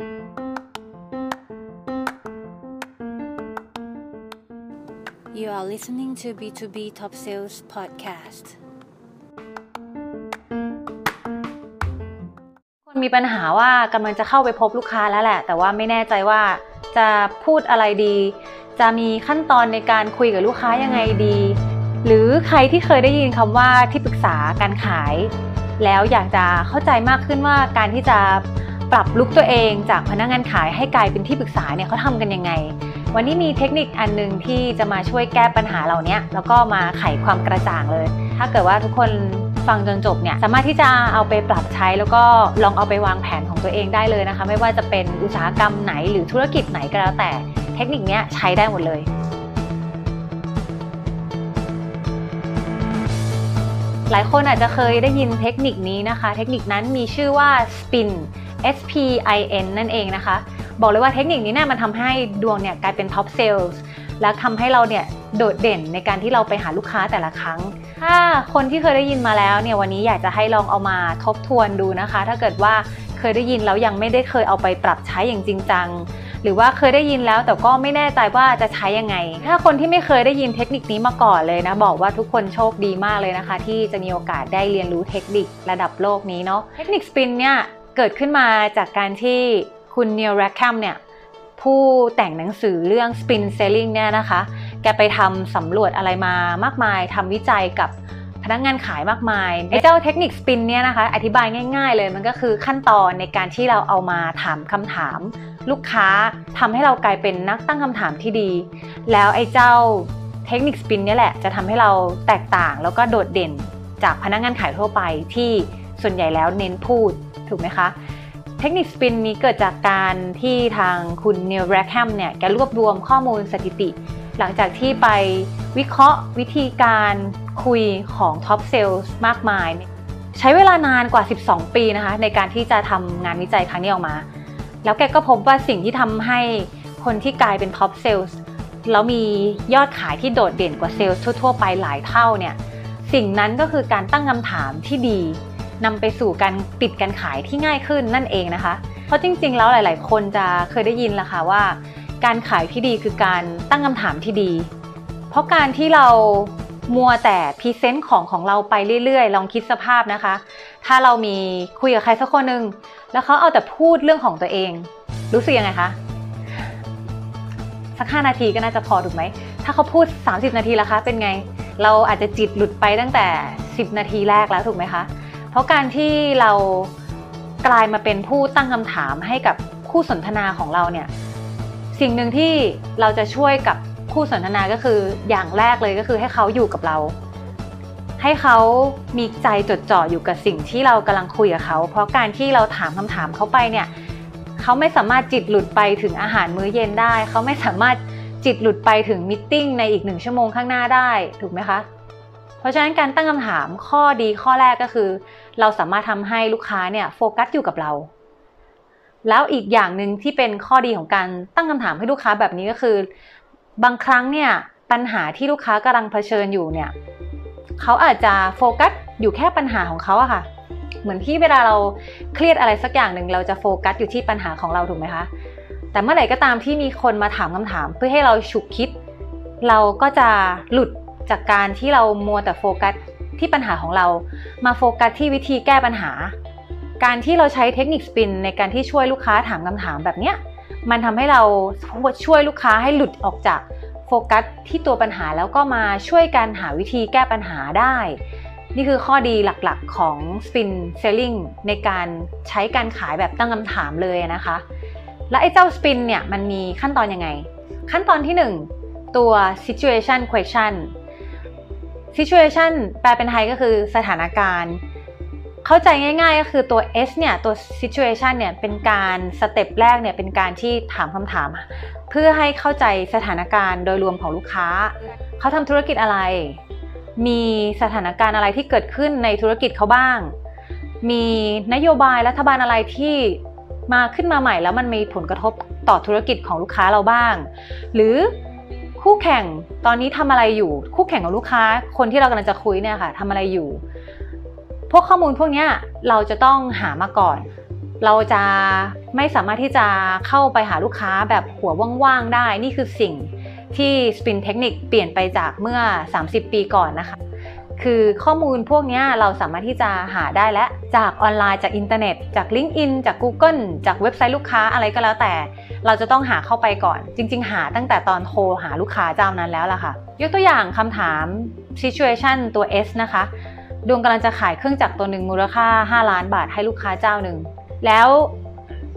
You are listening to B2B Top Sales Podcast. คนมีปัญหาว่ากำลังจะเข้าไปพบลูกค้าแล้วแหละ แต่ว่าไม่แน่ใจว่าจะพูดอะไรดี จะมีขั้นตอนในการคุยกับลูกค้ายังไงดี หรือใครที่เคยได้ยินคำว่าที่ปรึกษาการขาย แล้วอยากจะเข้าใจมากขึ้นว่าการที่จะ ปรับลุกตัวเองจากพนักงานขายให้กลายเป็นที่ปรึกษาเนี่ยเขาทำกันยังไง วันนี้มีเทคนิคอันหนึงที่จะมาช่วยแก้ปัญหาเหล่านี้แล้วก็มาไขความกระจ่างเลย ถ้าเกิดว่าทุกคนฟังจนจบเนี่ยสามารถที่จะเอาไปปรับใช้แล้วก็ลองเอาไปวางแผนของตัวเองได้เลยนะคะ ไม่ว่าจะเป็นอุตสาหกรรมไหนหรือธุรกิจไหนก็แล้วแต่ เทคนิคนี้ใช้ได้หมดเลยหลายคนอาจจะเคยได้ยินเทคนิคนี้นะคะ เทคนิคนั้นมีชื่อว่า spin S P I N นั่นเองนะคะ บอกเลยว่าเทคนิคนี้เนี่ยมันทำให้ดวงเนี่ยกลายเป็น top sales และทำให้เราเนี่ยโดดเด่นในการที่เราไปหาลูกค้าแต่ละครั้ง ถ้าคนที่เคยได้ยินมาแล้วเนี่ยวันนี้อยากจะให้ลองเอามาทบทวนดูนะคะ ถ้าเกิดว่าเคยได้ยินแล้วยังไม่ได้เคยเอาไปปรับใช้อย่างจริงจังหรือว่าเคยได้ยินแล้วแต่ก็ไม่แน่ใจว่าจะใช้ยังไง ถ้าคนที่ไม่เคยได้ยินเทคนิคนี้มาก่อนเลยนะ บอกว่าทุกคนโชคดีมากเลยนะคะ ที่จะมีโอกาสได้เรียนรู้เทคนิคระดับโลกนี้เนาะเทคนิคสปินเนี่ย เกิดขึ้นมาจากการที่คุณเนียลแรคแคมเนี่ยผู้แต่งหนังสือเรื่อง Spin Selling เนี่ยนะคะ แกไปทำสำรวจอะไรมามากมายทำวิจัยกับพนักงานขายมากมายไอ้เจ้าเทคนิคสปินเนี่ยนะคะ อธิบายง่าย ๆ เลยมันก็คือขั้นตอนในการที่เราเอามาถามคำถาม ลูกค้าทำให้เรากลายเป็นนักตั้งคำถามที่ดี แล้วไอ้เจ้าเทคนิค SPIN เนี่ยแหละจะทำให้เราแตกต่างแล้วก็โดดเด่นจากพนักงานขายทั่วไปที่ส่วนใหญ่แล้วเน้นพูด ถูกไหมคะ เทคนิค SPIN นี้เกิดจากการที่ทางคุณ Neil Rackham เนี่ยแกรวบรวมข้อมูลสถิติ หลังจากที่ไปวิเคราะห์วิธีการคุยของ top sales มากมาย ใช้เวลานานกว่า 12 ปีนะคะ ในการที่จะทำงานวิจัยครั้งนี้ออกมา แล้วแกก็พบว่าสิ่งที่ทำให้คนที่กลายเป็น top sales แล้วมียอดขายที่โดดเด่นกว่าเซลล์ทั่วๆไปหลายเท่าเนี่ย สิ่งนั้นก็คือการตั้งคำถามที่ดี นำไปสู่การปิดการขายที่ง่ายขึ้นนั่นเองนะคะ เพราะจริง ๆ แล้วหลาย ๆ คนจะเคยได้ยินละค่ะว่า การขายที่ดีคือการตั้งคำถามที่ดี เพราะการที่เรามัวแต่ present ของของเราไปเรื่อย ๆ ลองคิดสภาพนะคะ ถ้าเรามีคุยกับใครสักคนหนึ่งแล้วเขาเอาแต่พูดเรื่องของตัวเอง รู้สึกยังไงคะสักห้านาทีก็น่าจะพอถูกไหม ถ้าเขาพูด 30 นาทีล่ะคะ เป็นไง เราอาจจะจิตหลุดไปตั้งแต่ 10 นาทีแรกแล้วถูกไหมคะ เพราะการที่เรากลายมาเป็นผู้ตั้งคำถามให้กับคู่สนทนาของเราเนี่ยสิ่งหนึ่งที่เราจะช่วยกับคู่สนทนาก็คืออย่างแรกเลยก็คือให้เขาอยู่กับเรา ให้เขามีใจจดจ่ออยู่กับสิ่งที่เรากำลังคุยกับเขา เพราะการที่เราถามคำถามเขาไปเนี่ยเขาไม่สามารถจิตหลุดไปถึงอาหารมื้อเย็นได้ เขาไม่สามารถจิตหลุดไปถึงมิทติ้งในอีกหนึ่งชั่วโมงข้างหน้าได้ถูกไหมคะ เพราะฉะนั้นการตั้งคำถามข้อดีข้อแรกก็คือ เราสามารถทำให้ลูกค้าเนี่ยโฟกัสอยู่กับเรา แล้วอีกอย่างหนึ่งที่เป็นข้อดีของการตั้งคำถามให้ลูกค้าแบบนี้ก็คือ บางครั้งเนี่ยปัญหาที่ลูกค้ากำลังเผชิญอยู่เนี่ยเขาอาจจะโฟกัสอยู่แค่ปัญหาของเขาอะค่ะ เหมือนที่เวลาเราเครียดอะไรสักอย่างหนึ่งเราจะโฟกัสอยู่ที่ปัญหาของเราถูกไหมคะแต่เมื่อไหร่ก็ตามที่มีคนมาถามคำถาม เพื่อให้เราฉุกคิด เราก็จะหลุด จากการที่เรามัวแต่โฟกัสที่ปัญหาของเรา มาโฟกัสที่วิธีแก้ปัญหา การที่เราใช้เทคนิคสปินในการที่ช่วยลูกค้าถามคำถามแบบเนี้ย มันทำให้เราช่วยลูกค้าให้หลุดออกจากโฟกัสที่ตัวปัญหาแล้วก็มาช่วยกันหาวิธีแก้ปัญหาได้ นี่คือข้อดีหลักๆของ Spin Selling ในการใช้การขายแบบตั้งคำถามเลยนะคะ และไอ้เจ้า Spin เนี่ยมันมีขั้นตอนยังไง ขั้นตอนที่ 1 ตัว situation question situation แปลเป็นไทยก็คือสถานการณ์ เข้าใจง่ายๆก็คือตัว S เนี่ย ตัว situation เนี่ย เป็นการสเต็ปแรกเนี่ย เป็นการที่ถามคำถาม เพื่อให้เข้าใจสถานการณ์โดยรวมของลูกค้า เขาทำธุรกิจอะไร มีสถานการณ์อะไรที่เกิดขึ้นในธุรกิจเขาบ้าง มีนโยบายรัฐบาลอะไรที่มาขึ้นมาใหม่แล้วมันมีผลกระทบต่อธุรกิจของลูกค้าเราบ้าง หรือ คู่แข่งตอนนี้ทำอะไรอยู่ คู่แข่งของลูกค้า คนที่เรากำลังจะคุยเนี่ยค่ะทำอะไรอยู่ พวกข้อมูลพวกนี้เราจะต้องหามาก่อน เราจะไม่สามารถที่จะเข้าไปหาลูกค้าแบบหัวว่างๆได้ นี่คือสิ่งที่สปินเทคนิคเปลี่ยนไปจากเมื่อ 30 ปีก่อนนะคะ คือข้อมูลพวกนี้เราสามารถที่จะหาได้และจากออนไลน์จากอินเทอร์เน็ต จาก LinkedIn จาก Google จากเว็บไซต์ลูกค้าอะไรก็แล้วแต่ เราจะต้องหาเข้าไปก่อน จริง ๆ หาตั้งแต่ตอนโทรหาลูกค้าเจ้านั้นแล้วล่ะค่ะ ยกตัวอย่างคำถาม situation ตัว S นะคะดวงกำลังจะขายเครื่องจักรตัวหนึ่งมูลค่า 5 ล้านบาทให้ลูกค้าเจ้าหนึ่งแล้ว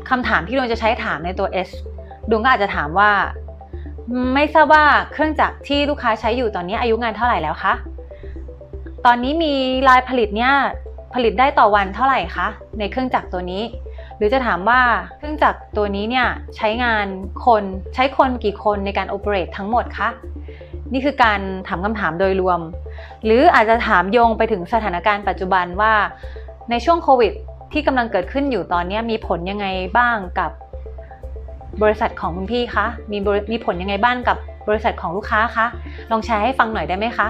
คำถามที่ดวงจะใช้ถามในตัว S ดวงก็อาจจะถามว่า ไม่ทราบว่าเครื่องจักรที่ลูกค้าใช้อยู่ตอนนี้อายุงานเท่าไหร่แล้วคะ ตอนนี้มีลายผลิตเนี่ยผลิตได้ต่อวันเท่าไหร่คะในเครื่องจักรตัวนี้ หรือจะถามว่าเครื่องจักรตัวนี้เนี่ยใช้งานคนใช้คนกี่คนในการโอเปเรตทั้งหมดคะนี่คือการถามคำถามโดยรวม หรืออาจจะถามโยงไปถึงสถานการณ์ปัจจุบันว่าในช่วงโควิดที่กำลังเกิดขึ้นอยู่ตอนนี้มีผลยังไงบ้างกับบริษัทของคุณพี่คะมีมีผลยังไงบ้างกับบริษัทของลูกค้าคะลองแชร์ให้ฟังหน่อยได้ไหมคะ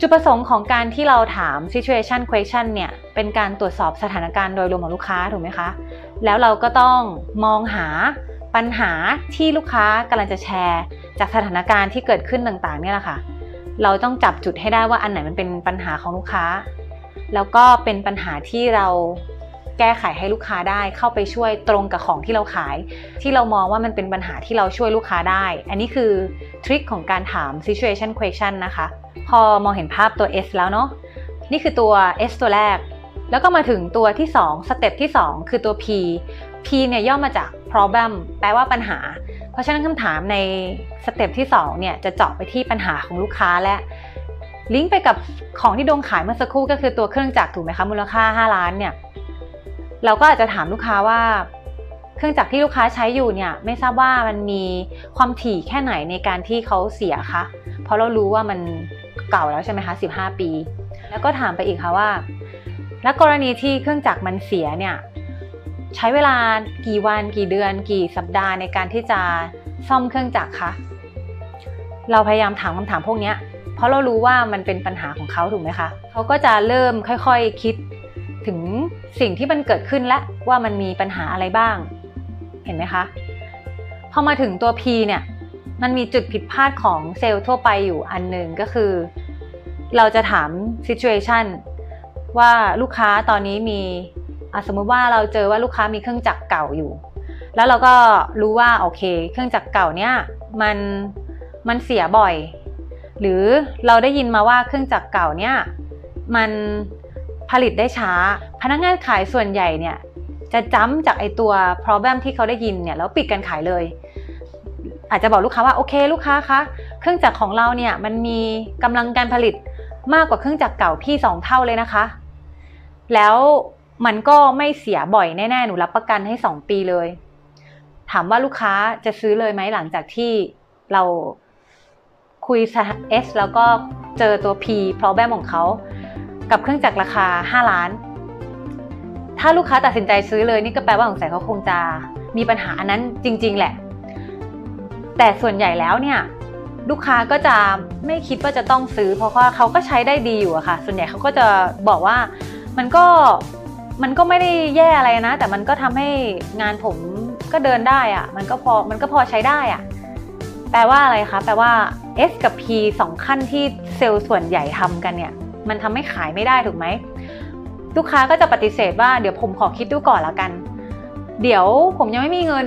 จุดประสงค์ของการที่เราถาม situation question เนี่ย เป็นการตรวจสอบสถานการณ์โดยรวมของลูกค้าถูกไหมคะ แล้วเราก็ต้องมองหาปัญหาที่ลูกค้ากำลังจะแชร์ จากสถานการณ์ที่เกิดขึ้นต่างๆ เนี่ยแหละค่ะ เราต้องจับจุดให้ได้ว่าอันไหนมันเป็นปัญหาของลูกค้า แล้วก็เป็นปัญหาที่เรา แก้ไขให้ลูกค้าได้ เข้าไปช่วยตรงกับของที่เราขาย ที่เรามองว่ามันเป็นปัญหาที่เราช่วยลูกค้าได้ อันนี้คือ trick ของการถาม situation question นะคะ พอมองเห็นภาพตัว S แล้วเนาะนี่คือตัว S ตัวแรก แล้วก็มาถึงตัวที่ 2 step ที่ 2 คือตัว P P เนี่ยย่อมาจาก problem แปลว่าปัญหา เพราะฉะนั้นคำถามใน step ที่2เนี่ยจะเจาะไปที่ปัญหาของลูกค้าและลิงก์ไปกับของที่ดงขายเมื่อสักครู่ก็คือตัวเครื่องจักรถูกไหมคะมูลค่า 5 ล้านเนี่ย เราก็อาจจะถามลูกค้าว่า เครื่องจักรที่ลูกค้าใช้อยู่เนี่ยไม่ทราบว่ามันมีความถี่แค่ไหนในการที่เขาเสียคะเพราะเรารู้ว่ามันเก่าแล้วใช่ไหมคะ15 ปี แล้วก็ถามไปอีกค่ะว่า แล้วกรณีที่เครื่องจักรมันเสียเนี่ยใช้เวลากี่วันกี่เดือน กี่สัปดาห์ในการที่จะซ่อมเครื่องจักรคะเราพยายามถามคำถามพวกนี้เพราะเรารู้ว่ามันเป็นปัญหาของเขาถูกไหมคะเขาก็จะเริ่มค่อยๆคคิด สิ่งที่มันเกิดขึ้นและว่ามันมีปัญหาอะไรบ้าง เห็นไหมคะ พอมาถึงตัว P เนี่ย มันมีจุดผิดพลาดของเซลล์ทั่วไปอยู่อันหนึ่งก็คือ เราจะถาม situation ว่าลูกค้าตอนนี้มีสมมติว่าเราเจอว่าลูกค้ามีเครื่องจักรเก่าอยู่ แล้วเราก็รู้ว่าโอเค เครื่องจักรเก่าเนี่ยมันมันเสียบ่อย หรือเราได้ยินมาว่าเครื่องจักรเก่าเนี่ยมัน ผลิตได้ช้า พนักงานขายส่วนใหญ่เนี่ยจะจ้ำจากไอตัว problem ที่เขาได้ยินเนี่ยแล้วปิดการขายเลย อาจจะบอกลูกค้าว่าโอเคลูกค้าคะเครื่องจักรของเราเนี่ยมันมีกำลังการผลิตมากกว่าเครื่องจักรเก่าพี่สองเท่าเลยนะคะ แล้วมันก็ไม่เสียบ่อยแน่ๆ หนูรับประกันให้ 2 ปีเลย ถามว่าลูกค้าจะซื้อเลยไหมหลังจากที่เราคุย S แล้วก็เจอตัว P problem ของเขา กับเครื่องจักรราคา 5 ล้าน ถ้าลูกค้าตัดสินใจซื้อเลยนี่ก็แปลว่าสงสัยเขาคงจะมีปัญหาอันนั้นจริง ๆ แหละ แต่ส่วนใหญ่แล้วเนี่ยลูกค้าก็จะไม่คิดว่าจะต้องซื้อ เพราะว่าเขาก็ใช้ได้ดีอยู่อะค่ะ ส่วนใหญ่เขาก็จะบอกว่ามันก็มันก็ไม่ได้แย่อะไรนะ แต่มันก็ทำให้งานผมก็เดินได้อะมันก็พอมันก็พอใช้ได้อะแปลว่าอะไรคะแปลว่า S กับ P สองขั้นที่เซลล์ส่วนใหญ่ทำกันเนี่ย มันทำให้ขายไม่ได้ถูกไหมลูกค้าก็จะปฏิเสธว่าเดี๋ยวผมขอคิดดูก่อนละกัน เดี๋ยวผมยังไม่มีเงิน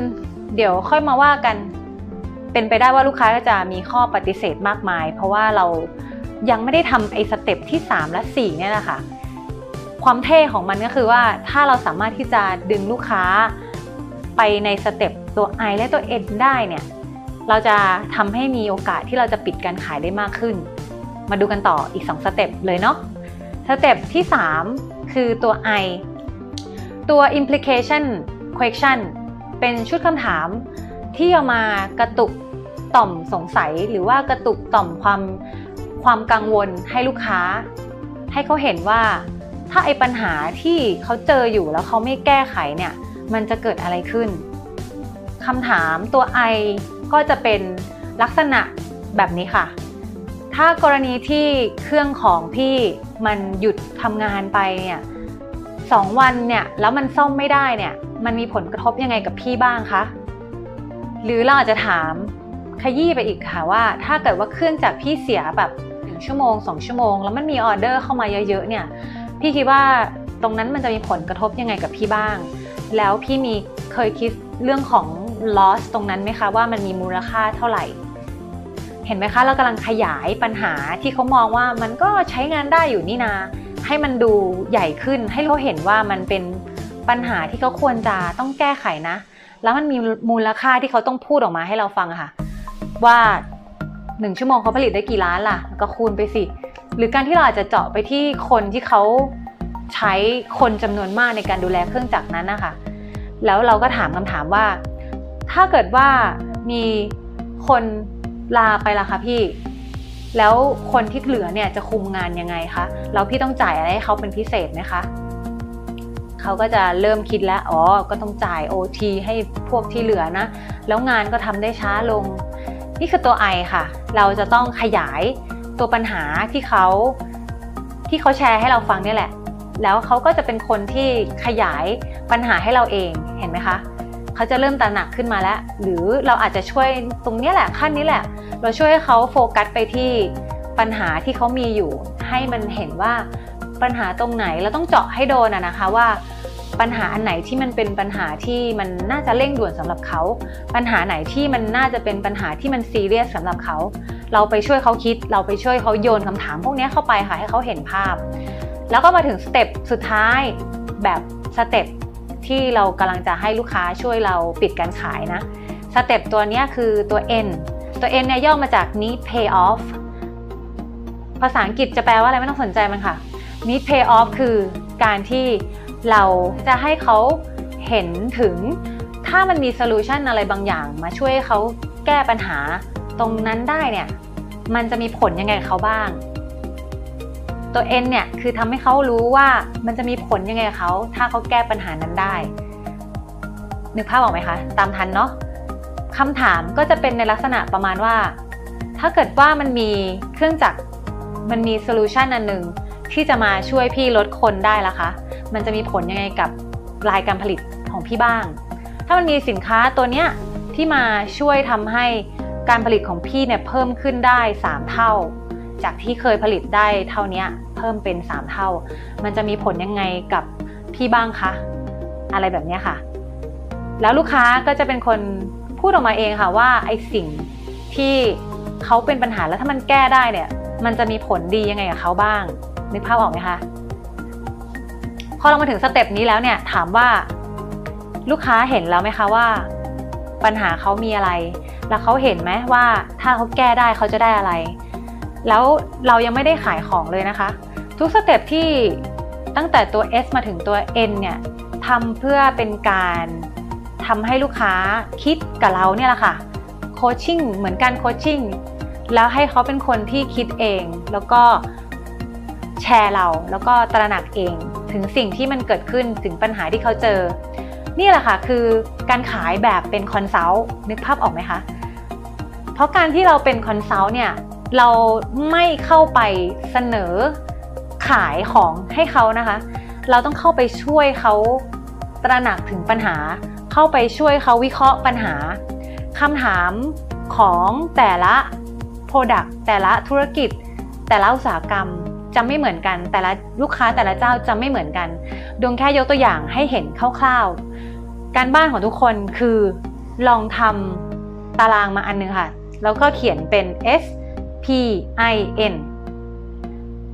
เดี๋ยวค่อยมาว่ากัน เป็นไปได้ว่าลูกค้าก็จะมีข้อปฏิเสธมากมาย เพราะว่าเรายังไม่ได้ทำไอ้สเต็ปที่ 3 และ 4 เนี่ยแหละค่ะ ความเท่ของมันก็คือว่าถ้าเราสามารถที่จะดึงลูกค้าไปในสเต็ปตัว I และตัว N ได้เนี่ย เราจะทำให้มีโอกาสที่เราจะปิดการขายได้มากขึ้น มาดูกันต่ออีก 2 step เลยเนาะ step ที่ 3 คือตัว I ตัว implication question เป็นชุดคำถามที่เอามากระตุกต่อมสงสัยหรือว่ากระตุกต่อมความความกังวลให้ลูกค้า ให้เขาเห็นว่าถ้าไอ้ปัญหาที่เขาเจออยู่แล้วเขาไม่แก้ไขเนี่ย มันจะเกิดอะไรขึ้นคำถามตัว I ก็จะเป็นลักษณะแบบนี้ค่ะ ถ้ากรณีที่เครื่องของพี่มันหยุดทำงานไปเนี่ย2วันเนี่ยแล้วมันซ่อมไม่ได้เนี่ย มันมีผลกระทบยังไงกับพี่บ้างคะหรือเราอาจจะถามขยี้ไปอีกค่ะว่า ถ้าเกิดว่าเครื่องจักพี่เสียแบบหนึ่งชั่วโมง2ชั่วโมง แล้วมันมีออเดอร์เข้ามาเยอะๆเนี่ย พี่คิดว่าตรงนั้นมันจะมีผลกระทบยังไงกับพี่บ้าง แล้วพี่มีเคยคิดเรื่องของ loss ตรงนั้นไหมคะว่ามันมีมูลค่าเท่าไหร่ เห็นไหมคะเรากำลังขยายปัญหาที่เขามองว่ามันก็ใช้งานได้อยู่นี่นา ให้มันดูใหญ่ขึ้น ให้เขาเห็นว่ามันเป็นปัญหาที่เขาควรจะต้องแก้ไขนะ แล้วมันมีมูลค่าที่เขาต้องพูดออกมาให้เราฟังค่ะ ว่าหนึ่งชั่วโมงเขาผลิตได้กี่ล้านล่ะ ก็คูณไปสิ หรือการที่เราอาจจะเจาะไปที่คนที่เขาใช้คนจำนวนมากในการดูแลเครื่องจักรนั้นนะคะ แล้วเราก็ถามคำถามว่า ถ้าเกิดว่ามีคน ลาไปละคะพี่ แล้วคนที่เหลือเนี่ยจะคุมงานยังไงคะแล้วพี่ต้องจ่ายอะไรให้เขาเป็นพิเศษไหมคะเขาก็จะเริ่มคิดแล้วอ๋อก็ต้องจ่าย OT ให้พวกที่เหลือนะ แล้วงานก็ทำได้ช้าลง นี่คือตัว I ค่ะ เราจะต้องขยายตัวปัญหาที่เขาที่เขาแชร์ให้เราฟังนี่แหละ แล้วเขาก็จะเป็นคนที่ขยายปัญหาให้เราเองเห็นไหมคะ เขาจะเริ่มตระหนักขึ้นมาแล้ว หรือเราอาจจะช่วยตรงนี้แหละขั้นนี้แหละ เราช่วยให้เขาโฟกัสไปที่ปัญหาที่เขามีอยู่ ให้มันเห็นว่าปัญหาตรงไหนเราต้องเจาะให้โดนอะนะคะว่าปัญหาอันไหนที่มันเป็นปัญหาที่มันน่าจะเร่งด่วนสำหรับเขา ปัญหาไหนที่มันน่าจะเป็นปัญหาที่มันซีเรียสสำหรับเขา เราไปช่วยเขาคิด เราไปช่วยเขาโยนคำถามพวกนี้เข้าไปค่ะให้เขาเห็นภาพ แล้วก็มาถึงสเต็ปสุดท้ายแบบสเต็ป ที่เรากำลังจะให้ลูกค้าช่วยเราปิดการขายนะ step ตัวนี้คือตัว N ตัว N เนี่ยย่อมาจาก need pay off ภาษาอังกฤษจะแปลว่าอะไรไม่ต้องสนใจมันค่ะ need pay off คือการที่เราจะให้เขาเห็นถึงถ้ามันมี solution อะไรบางอย่าง มาช่วยเขาแก้ปัญหาตรงนั้นได้เนี่ย มันจะมีผลยังไงเขาบ้าง ตัว N เนี่ยคือทำให้เขารู้ว่ามันจะมีผลยังไงเขา ถ้าเขาแก้ปัญหานั้นได้ นึกภาพออกไหมคะ ตามทันเนาะคำถามก็จะเป็นในลักษณะประมาณว่า ถ้าเกิดว่ามันมีเครื่องจักรมันมีโซลูชันอันหนึ่งที่จะมาช่วยพี่ลดคนได้ละคะ มันจะมีผลยังไงกับรายการผลิตของพี่บ้าง ถ้ามันมีสินค้าตัวเนี้ยที่มาช่วยทำให้การผลิตของพี่เนี่ยเพิ่มขึ้นได้ 3 เท่า จากที่เคยผลิตได้เท่านี้เพิ่มเป็น 3 เท่า มันจะมีผลยังไงกับพี่บ้างคะ อะไรแบบนี้ค่ะ แล้วลูกค้าก็จะเป็นคนพูดออกมาเองค่ะว่าไอสิ่งที่เขาเป็นปัญหาแล้วถ้ามันแก้ได้เนี่ย มันจะมีผลดียังไงกับเขาบ้าง นึกภาพออกไหมคะ พอเรามาถึงสเต็ปนี้แล้วเนี่ยถามว่าลูกค้าเห็นแล้วไหมคะว่า ปัญหาเขามีอะไร แล้วเขาเห็นไหมว่าถ้าเขาแก้ได้เขาจะได้อะไร แล้วเรายังไม่ได้ขายของเลยนะคะ ทุกสเต็ปที่ตั้งแต่ตัว S มาถึงตัว N เนี่ยทำเพื่อเป็นการทำให้ลูกค้าคิดกับเราเนี่ยแหละค่ะโคชชิ่งเหมือนการโคชชิ่งแล้วให้เขาเป็นคนที่คิดเอง แล้วก็แชร์เราแล้วก็ตระหนักเอง ถึงสิ่งที่มันเกิดขึ้นถึงปัญหาที่เขาเจอ นี่แหละค่ะคือการขายแบบเป็น consult นึกภาพออกไหมคะ เพราะการที่เราเป็น consult เนี่ย เราไม่เข้าไปเสนอขายของให้เขานะคะ เราต้องเข้าไปช่วยเขาตระหนักถึงปัญหา เข้าไปช่วยเขาวิเคราะห์ปัญหาคำถามของแต่ละ Product แต่ละธุรกิจ แต่ละอุตสาหกรรมจะไม่เหมือนกัน แต่ละลูกค้าแต่ละเจ้าจะไม่เหมือนกัน ดวงแค่ยกตัวอย่างให้เห็นคร่าวๆ การบ้านของทุกคนคือลองทำตารางมาอันนึงค่ะ แล้วก็เขียนเป็น S P I N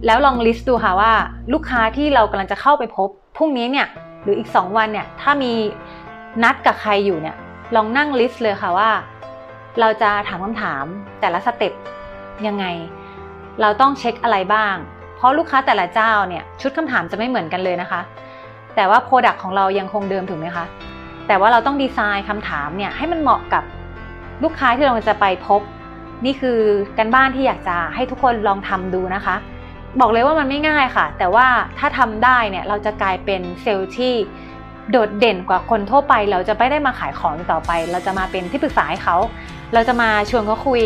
แล้วลอง list ดูค่ะว่า ลูกค้าที่เรากำลังจะเข้าไปพบพรุ่งนี้เนี่ยหรืออีก 2 วันเนี่ยถ้ามีนัดกับใครอยู่เนี่ยลองนั่ง list เลยค่ะว่า เราจะถามคำถามแต่ละ stepยังไง เราต้องเช็คอะไรบ้าง เพราะลูกค้าแต่ละเจ้าเนี่ยชุดคำถามจะไม่เหมือนกันเลยนะคะ แต่ว่า product ของเรายังคงเดิมถูกไหมคะแต่ว่าเราต้องดีไซน์คำถามเนี่ยให้มันเหมาะกับลูกค้าที่เราจะไปพบ นี่คือการบ้านที่อยากจะให้ทุกคนลองทำดูนะคะ บอกเลยว่ามันไม่ง่ายค่ะ แต่ว่าถ้าทำได้เนี่ยเราจะกลายเป็นเซลล์ที่โดดเด่นกว่าคนทั่วไป เราจะไม่ได้มาขายของต่อไป เราจะมาเป็นที่ปรึกษาให้เขา เราจะมาชวนเขาคุย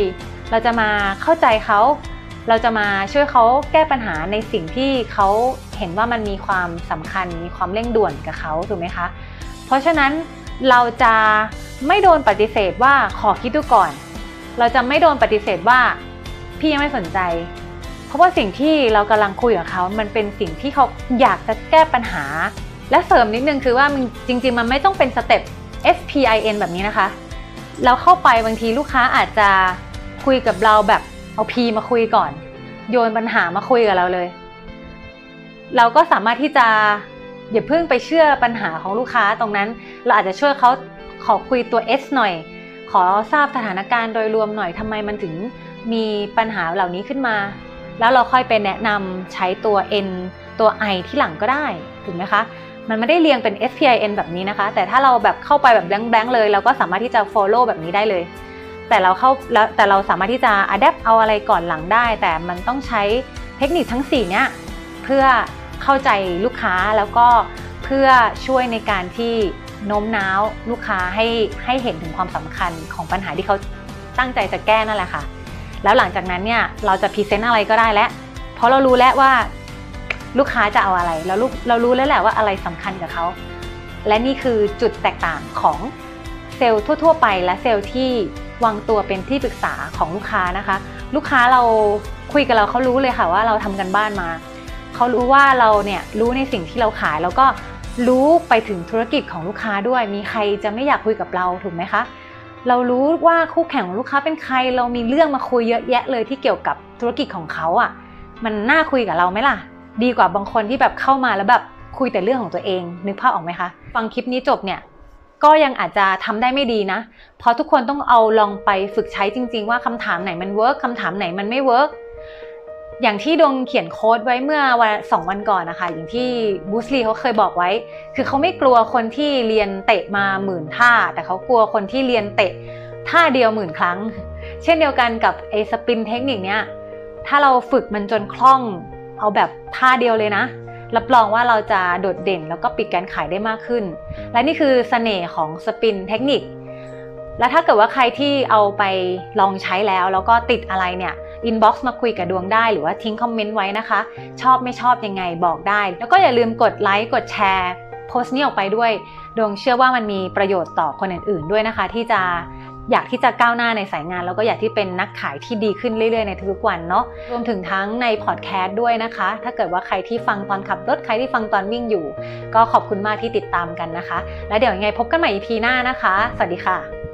เราจะมาเข้าใจเขา เราจะมาช่วยเขาแก้ปัญหาในสิ่งที่เขาเห็นว่ามันมีความสำคัญ มีความเร่งด่วนกับเขาถูกไหมคะ เพราะฉะนั้นเราจะไม่โดนปฏิเสธว่าขอคิดดูก่อน เราจะไม่โดนปฏิเสธว่าพี่ยังไม่สนใจ เพราะว่าสิ่งที่เรากำลังคุยกับเขา มันเป็นสิ่งที่เขาอยากจะแก้ปัญหา และเสริมนิดนึงคือว่าจริง ๆ มันไม่ต้องเป็นสเต็ป SPIN แบบนี้นะคะ เราเข้าไปบางทีลูกค้าอาจจะคุยกับเราแบบเอา P มาคุยก่อน โยนปัญหามาคุยกับเราเลย เราก็สามารถที่จะอย่าเพิ่งไปเชื่อปัญหาของลูกค้าตรงนั้น เราอาจจะช่วยเขาขอคุยตัว S หน่อย ขอทราบสถานการณ์โดยรวมหน่อยทำไมมันถึงมีปัญหาเหล่านี้ขึ้นมา แล้วเราค่อยไปแนะนำใช้ตัว N ตัว I ที่หลังก็ได้ถูกไหมคะมันไม่ได้เรียงเป็น SPIN แบบนี้นะคะ แต่ถ้าเราแบบเข้าไปแบบแบงค์ๆเลย เราก็สามารถที่จะ follow แบบนี้ได้เลย แต่เราเข้าแล้วแต่เราสามารถที่จะ adapt เอาอะไรก่อนหลังได้ แต่มันต้องใช้เทคนิคทั้ง 4 เนี้ยเพื่อเข้าใจลูกค้าแล้วก็เพื่อช่วยในการที่ โน้มน้าวลูกค้าให้ให้เห็นถึงความสำคัญของปัญหาที่เขาตั้งใจจะแก้นั่นแหละค่ะ แล้วหลังจากนั้นเนี่ยเราจะ present อะไรก็ได้แล้ว เพราะเรารู้แล้วว่าลูกค้าจะเอาอะไรแล้วลูกเรารู้แล้วแหละว่าอะไรสำคัญกับเขา และนี่คือจุดแตกต่างของเซลล์ทั่ว ๆ ไปและเซลล์ที่วางตัวเป็นที่ปรึกษาของลูกค้านะคะ ลูกค้าเราคุยกับเราเขารู้เลยค่ะว่าเราทำการบ้านมา เขารู้ว่าเราเนี่ยรู้ในสิ่งที่เราขายแล้วก็ รู้ไปถึงธุรกิจของลูกค้าด้วย มีใครจะไม่อยากคุยกับเราถูกไหมคะ เรารู้ว่าคู่แข่งของลูกค้าเป็นใคร เรามีเรื่องมาคุยเยอะแยะเลยที่เกี่ยวกับธุรกิจของเขาอะ่ะ มันน่าคุยกับเราไหมล่ะ ดีกว่าบางคนที่แบบเข้ามาแล้วแบบคุยแต่เรื่องของตัวเอง นึกภาพออกไหมคะ ฟังคลิปนี้จบเนี่ยก็ยังอาจจะทำได้ไม่ดีนะ เพราะทุกคนต้องเอาลองไปฝึกใช้จริง ๆ ว่าคำถามไหนมัน work คำถามไหนมันไม่ work อย่างที่ดวงเขียน quote ไว้เมื่อวันสองวันก่อนนะคะ อย่างที่บรูซ ลีเขาเคยบอกไว้ คือเขาไม่กลัวคนที่เรียนเตะมาหมื่นท่า แต่เขากลัวคนที่เรียนเตะท่าเดียวหมื่นครั้ง เช่นเดียวกันกับไอ้ SPIN technique เนี้ยถ้าเราฝึกมันจนคล่องเอาแบบท่าเดียวเลยนะ รับรองว่าเราจะโดดเด่นแล้วก็ปิดการขายได้มากขึ้น และนี่คือเสน่ห์ของ SPIN technique และถ้าเกิดว่าใครที่เอาไปลองใช้แล้ว แล้วก็ติดอะไรเนี่ย inbox มาคุยกับดวงได้ หรือว่าทิ้งคอมเมนต์ไว้นะคะ ชอบไม่ชอบยังไงบอกได้ แล้วก็อย่าลืมกดไลค์กดแชร์โพสต์นี้ออกไปด้วย ดวงเชื่อว่ามันมีประโยชน์ต่อคนอื่นๆด้วยนะคะ ที่จะอยากที่จะก้าวหน้าในสายงาน แล้วก็อยากที่เป็นนักขายที่ดีขึ้นเรื่อยๆในทุกวันเนาะรวมถึงทั้งในพอดแคสต์ด้วยนะคะ ถ้าเกิดว่าใครที่ฟังตอนขับรถใครที่ฟังตอนวิ่งอยู่ ก็ขอบคุณมากที่ติดตามกันนะคะ แล้วเดี๋ยวยังไงพบกันใหม่ EP หน้านะคะ สวัสดีค่ะ